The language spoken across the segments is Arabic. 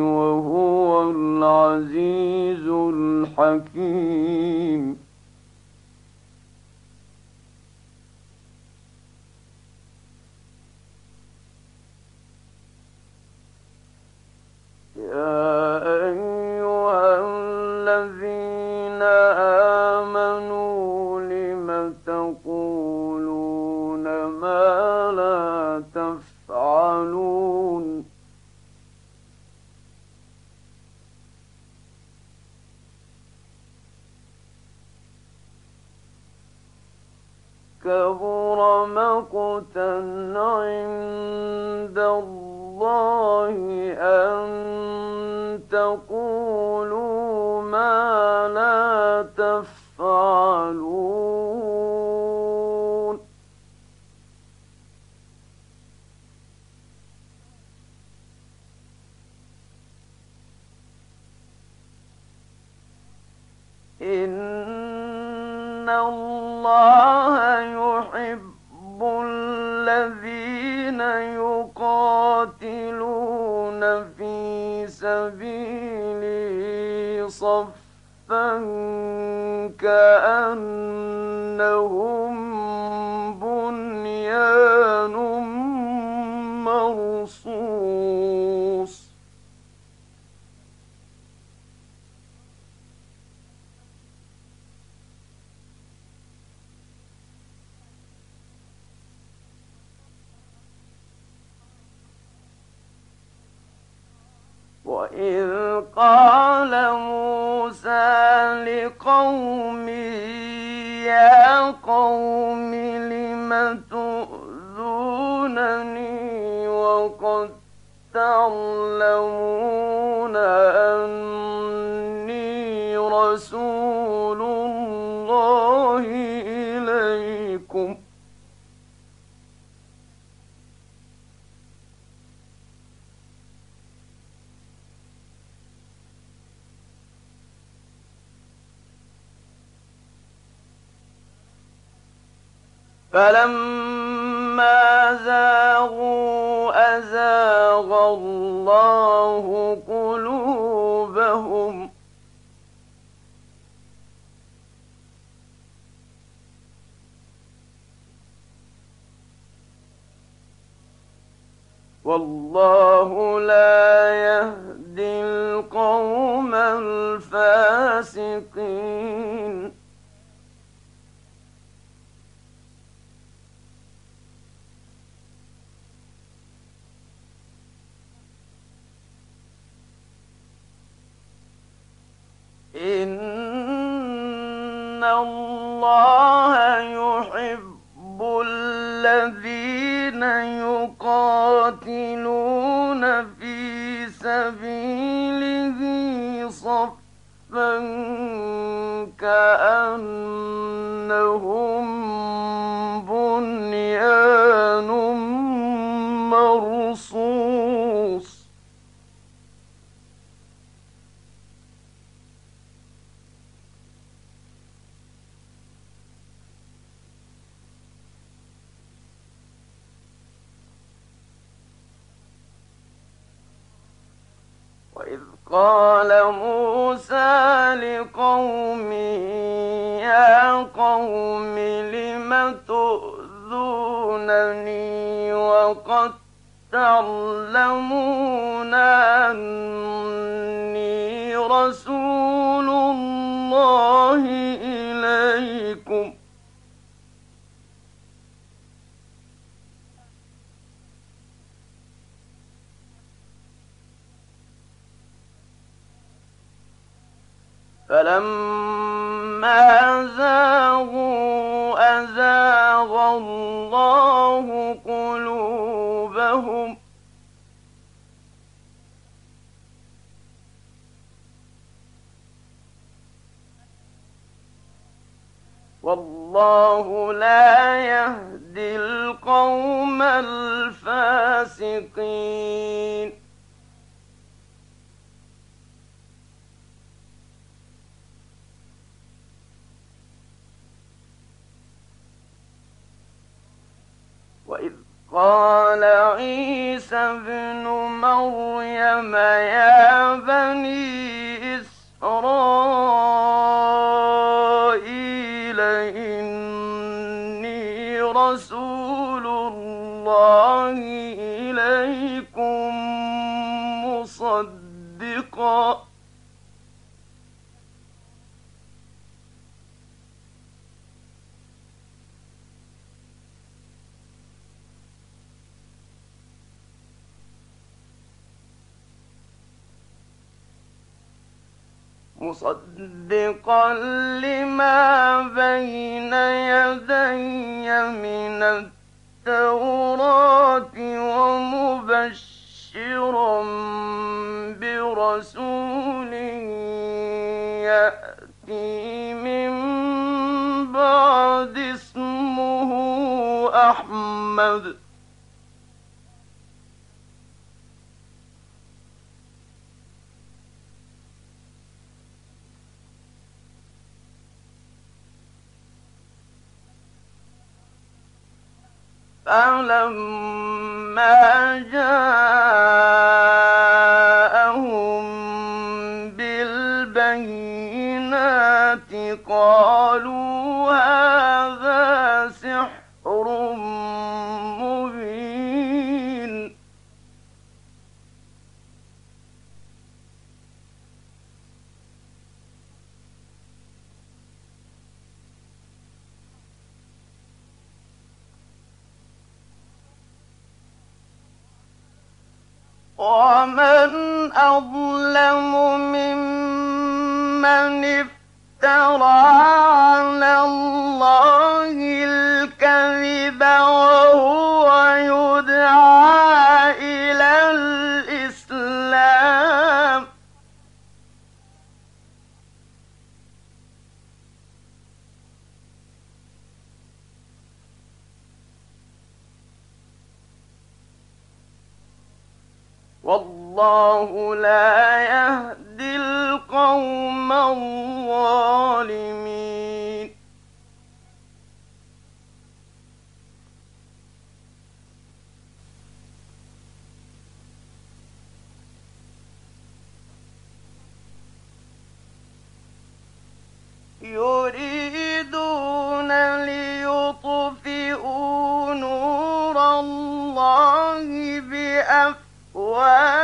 وهو العزيز الحكيم. كبر تفعلون إن الله الذين يقاتلون في سبيله صفا كأنهم بنيان مرصوص. وإذ قال موسى لقومه تعلمون أني رسول الله إليكم. فلما زاغوا أزاغ الله قلوبهم؟ والله لا يهدي القوم الفاسقين. إن الله يحب الذين يقاتلون في سبيله صفا كأنهم وإذ قال موسى لقومه يا قوم لم تؤذونني وقد تعلمون أني رسول الله إليكم. فلما زاغوا أزاغ الله قلوبهم والله لا يهدي القوم الفاسقين قال عيسى ابن مريم يا مصدقا لما بين يدي من التوراة ومبشرا برسول يأتي من بعد اسمه أحمد. فلما جاء التراب يريدون ليطفئوا نور الله بأفواههم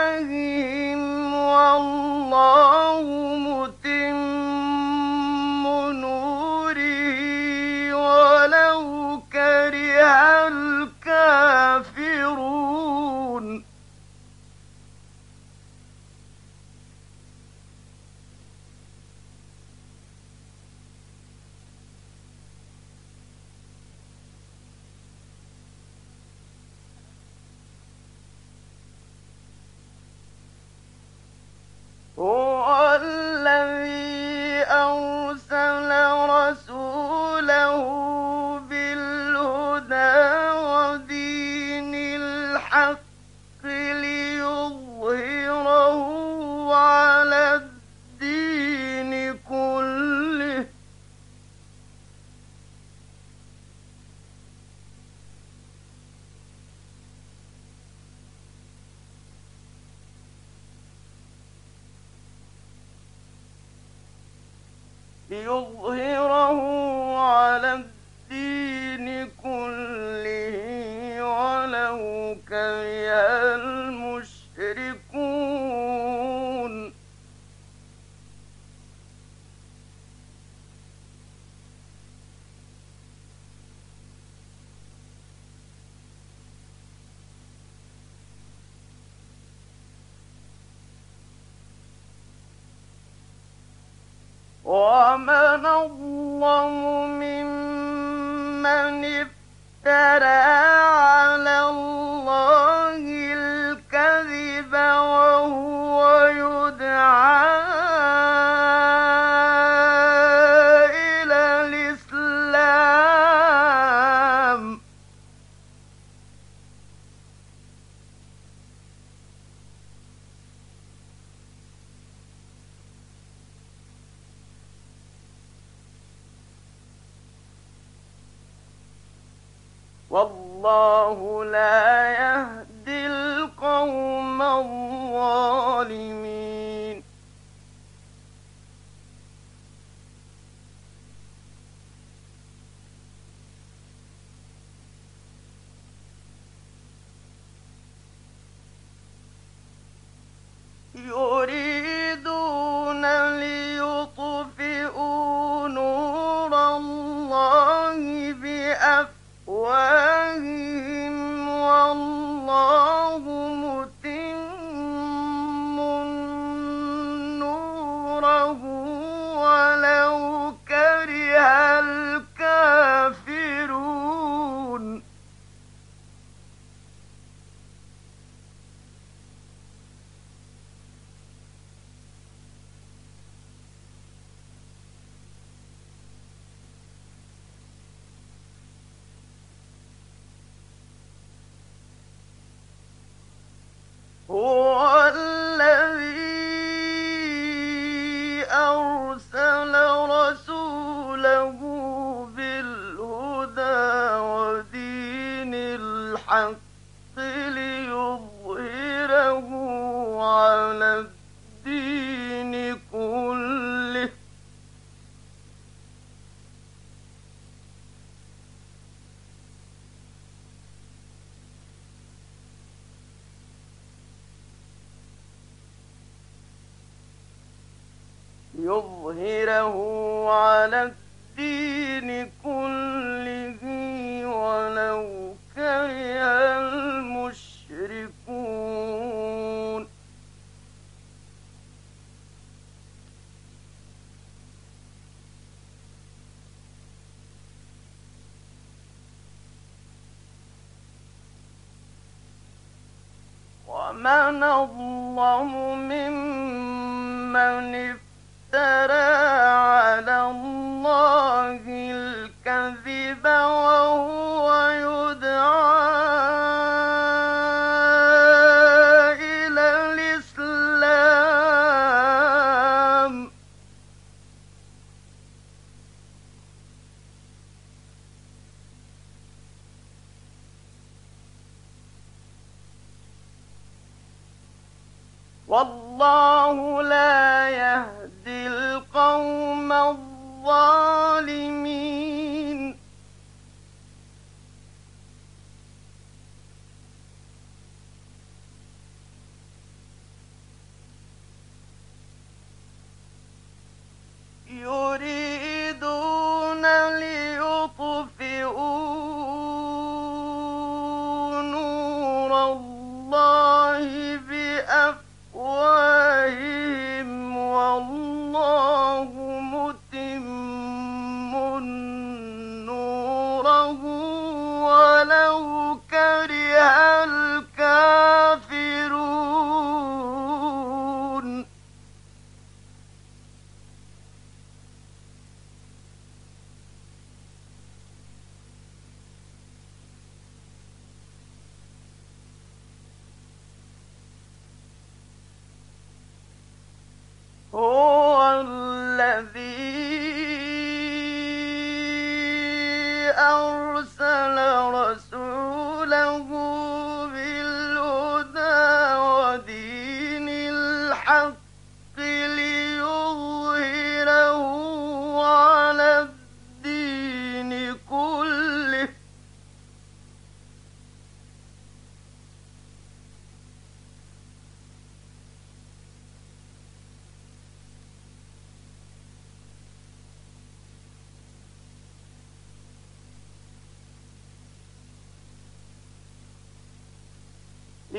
ليظهره على الدين كله ولو كره المشركون. ومن الله ممن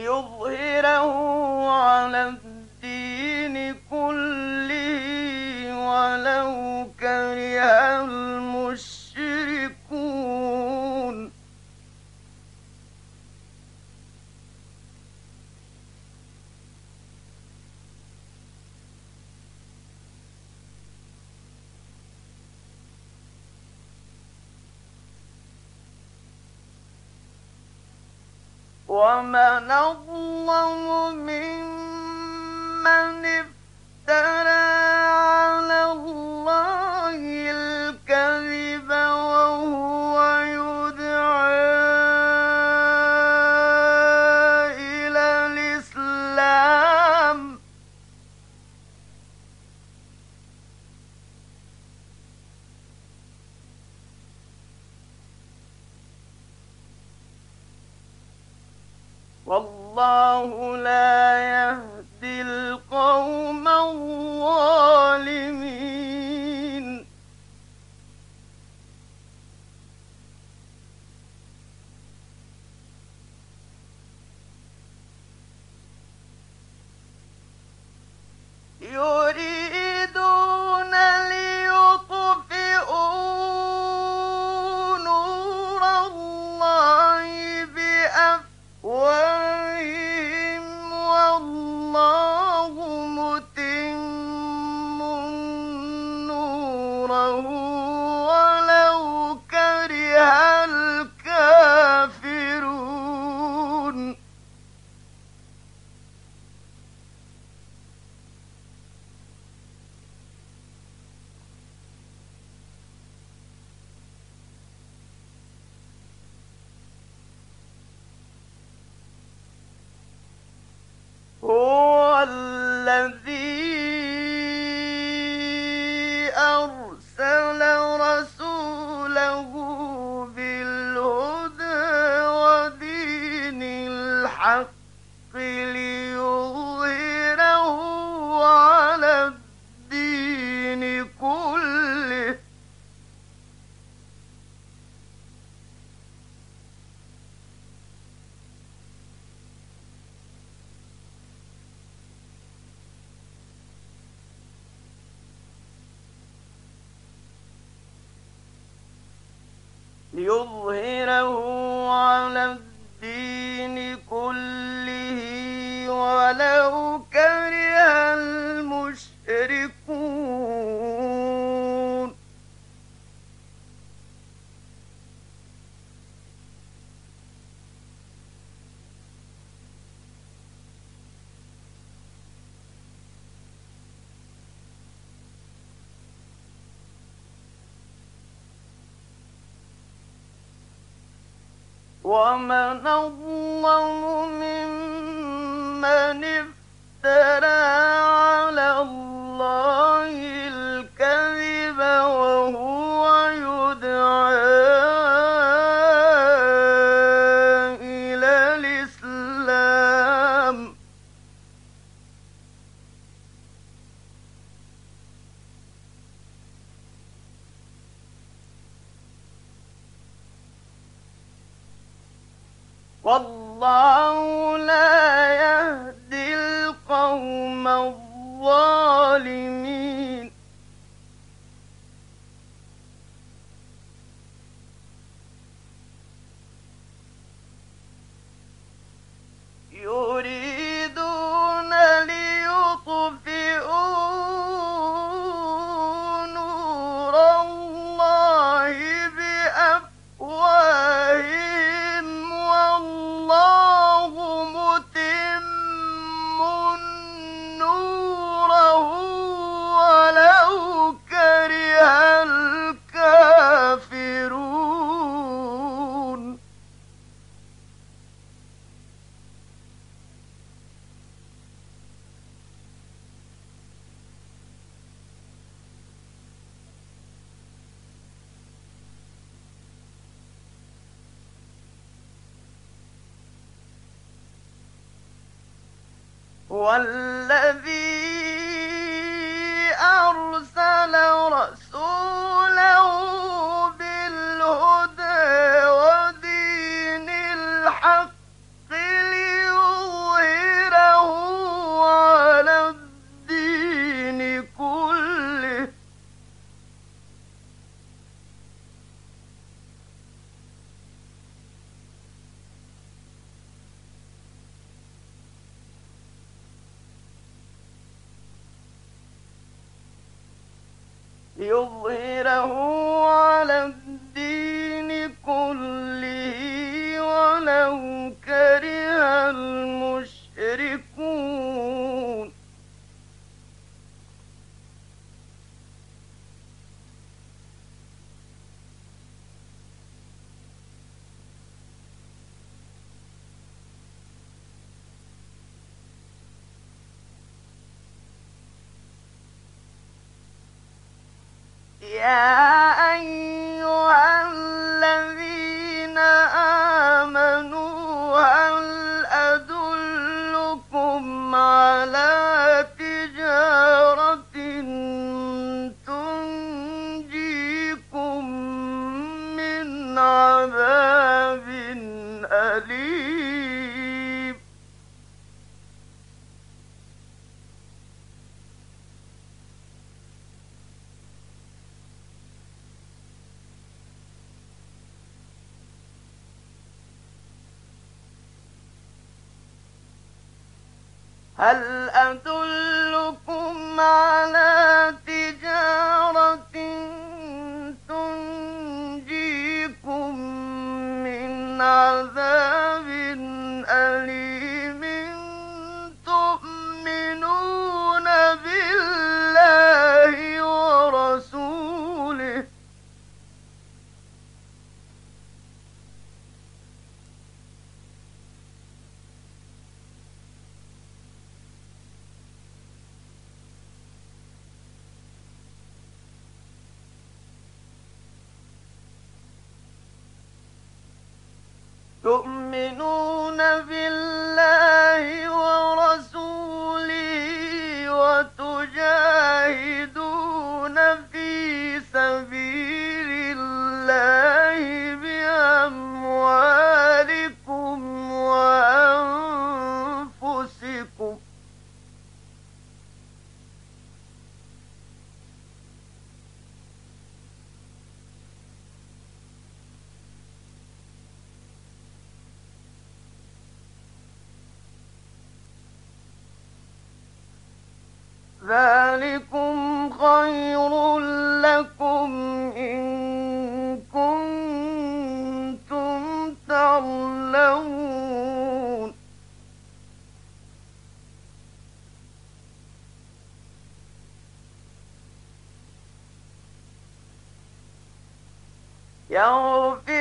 eu vou ومن أظلم من ليظهر ومن أظلم ممن افترى هو ليظهره على الدين yeah. هل أدلكم على تجارة تنجيكم من عذاب أليم؟ يغفر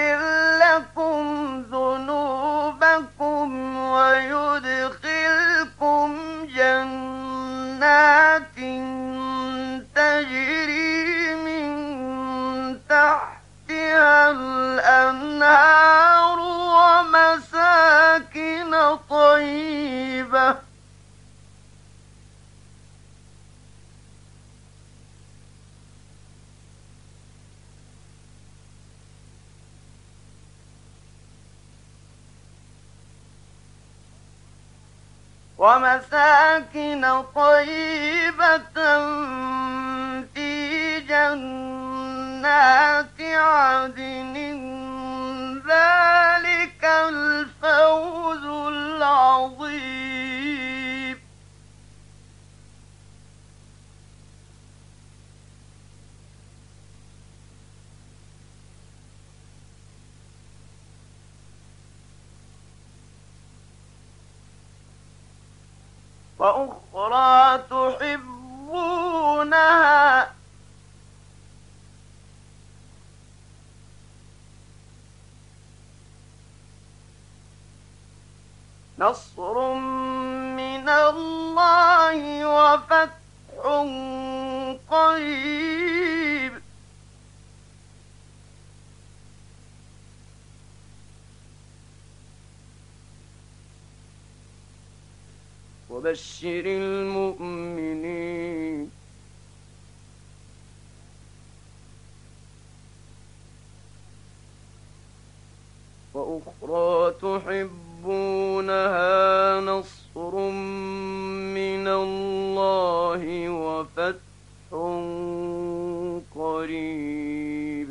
ومساكن طيبة في جنات عدن. ذلك الفوز العظيم. وأخرى تحبونها. نصر من الله وفتح قريب. وبشر المؤمنين. وأخرى تحبونها نصر من الله وفتح قريب.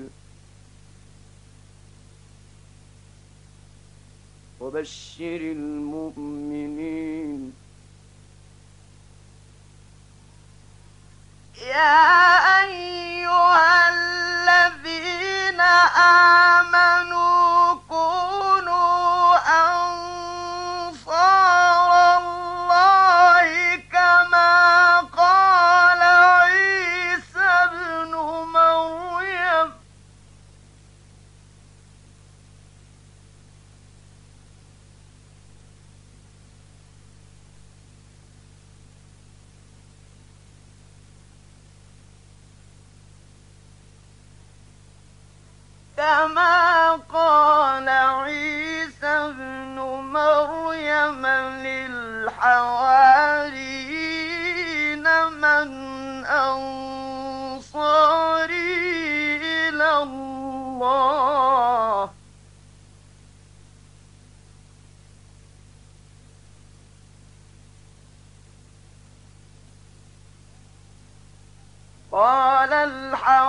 وبشر المؤمنين. أيها الذين آمنوا كما قال عيسى ابن مريم للحواريين من أنصاري إلى الله. قال الحواريون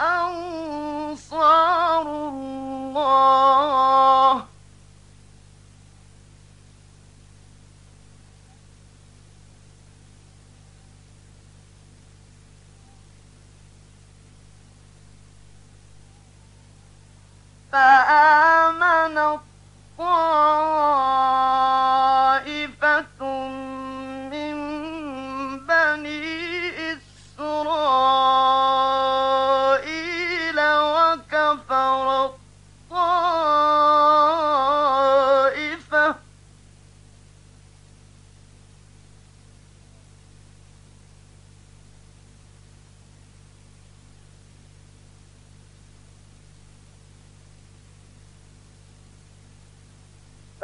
أنصار الله. فآمن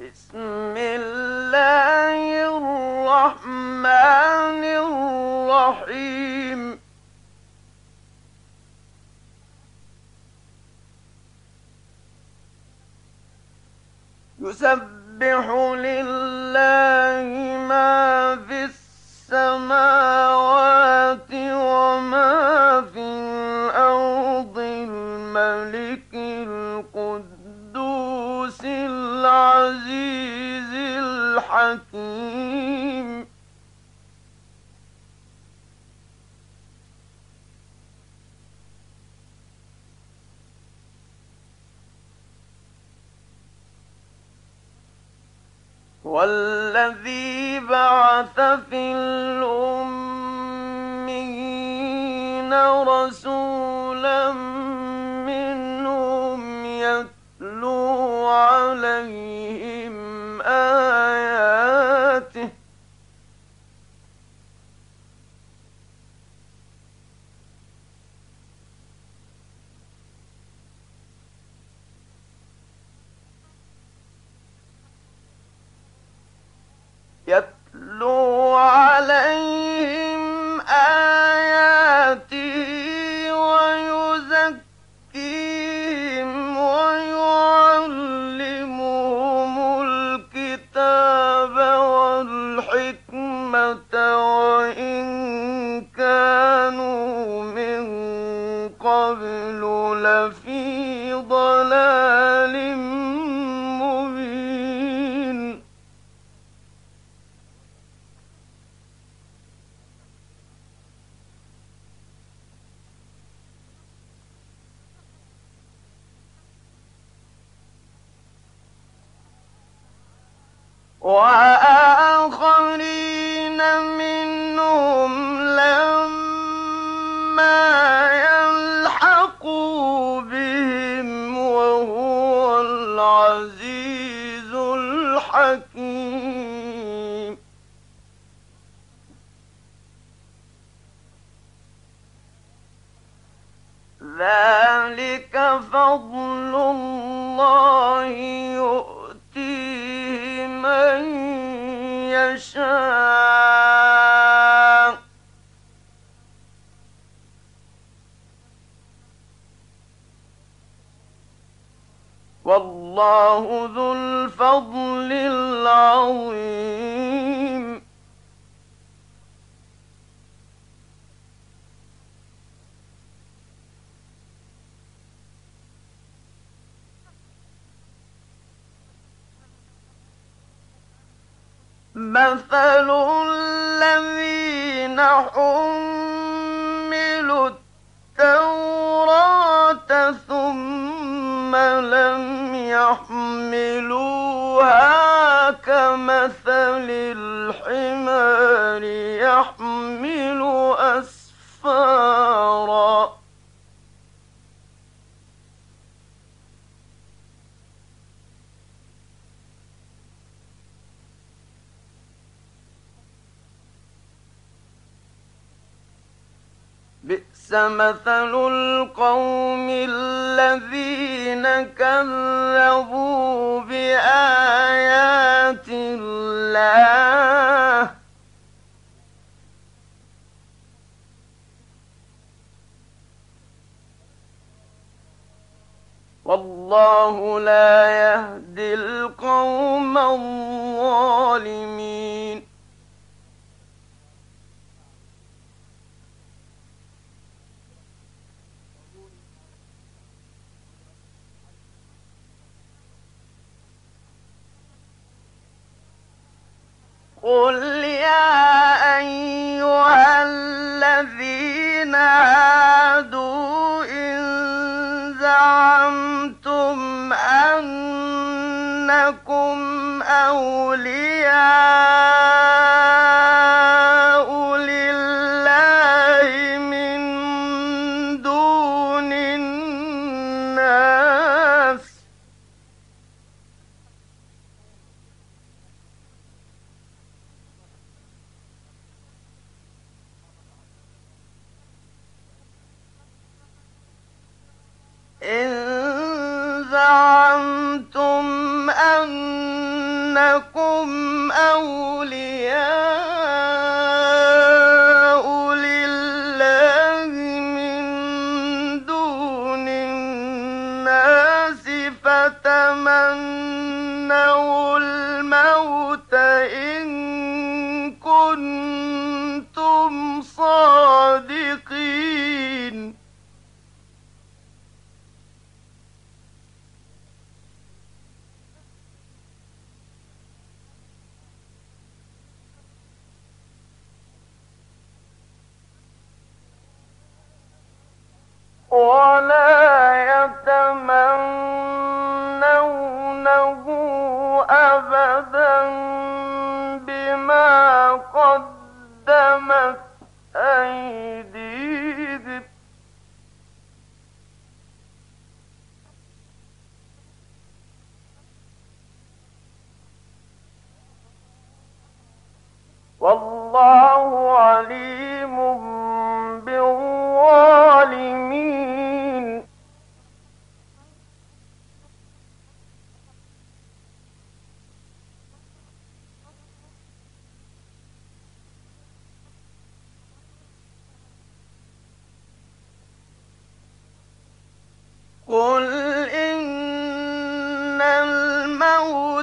بسم الله الرحمن الرحيم. يسبح لله حكيم. والذي بعث في الأمين رسولا عليه الله يؤمن من يشاء. والله ذو الفضل العظيم. مثل الذين حملوا التوراة ثم لم يحملوها كمثل الحمار يحمل أسفاراً. مثل القوم الذين كذبوا بآيات الله. والله لا يهدي القوم الظالمين. قل يا أيها الذين هادوا إن زعمتم أنكم أولياء أولياء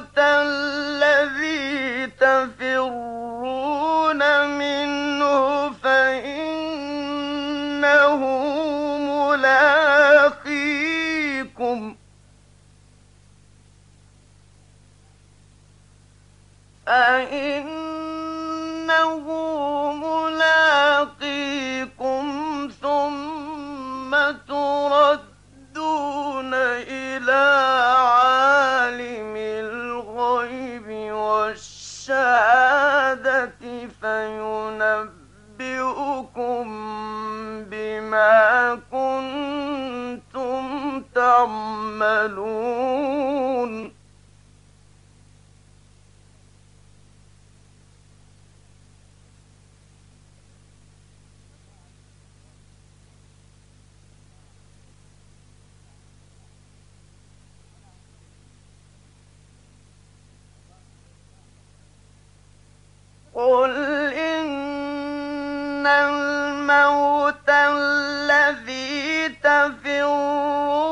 الموت الذي تفرون منه فإنه ملاقيكم. تعملون قل إن الموت الذي تفرون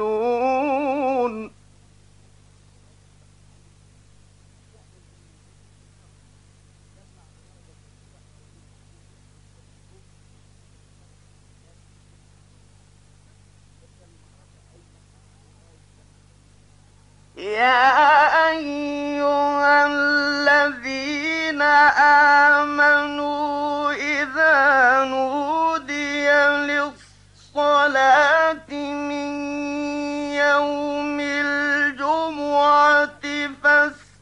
تعملون يا أيها الذين آمنوا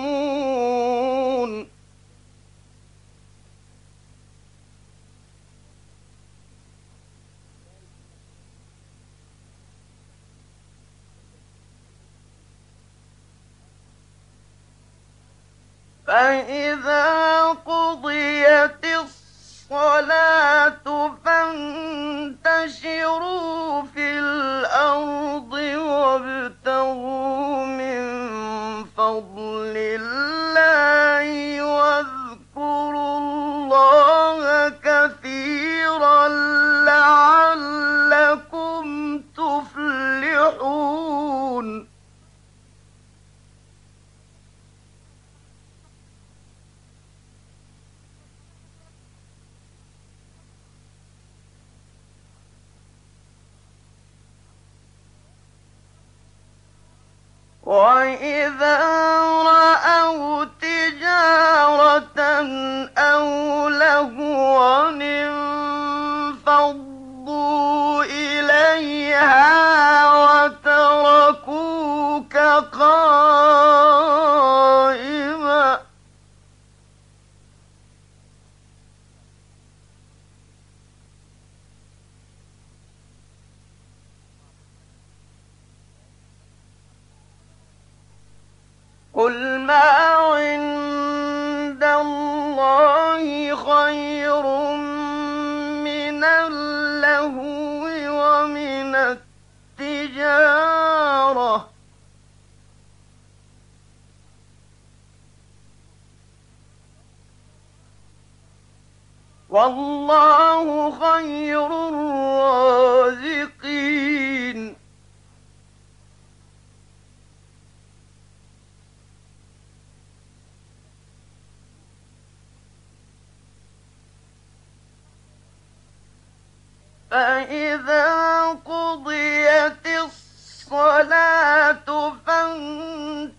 تعلمون فإذا قضيت الصلاة فانتشروا في الأرض وابتغوا فضل وإذا رأوا تجارة إليها وتركوك قائما والله خير الرازقين. فإذا قضيت الصلاة فانتشروا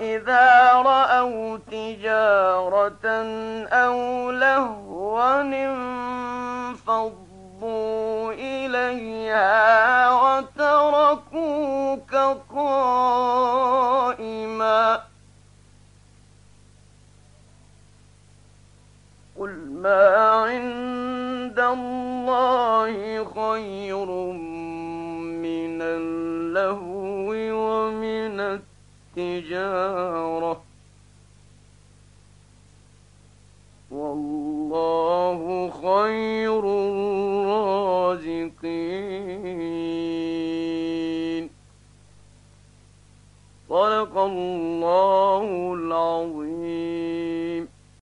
وإذا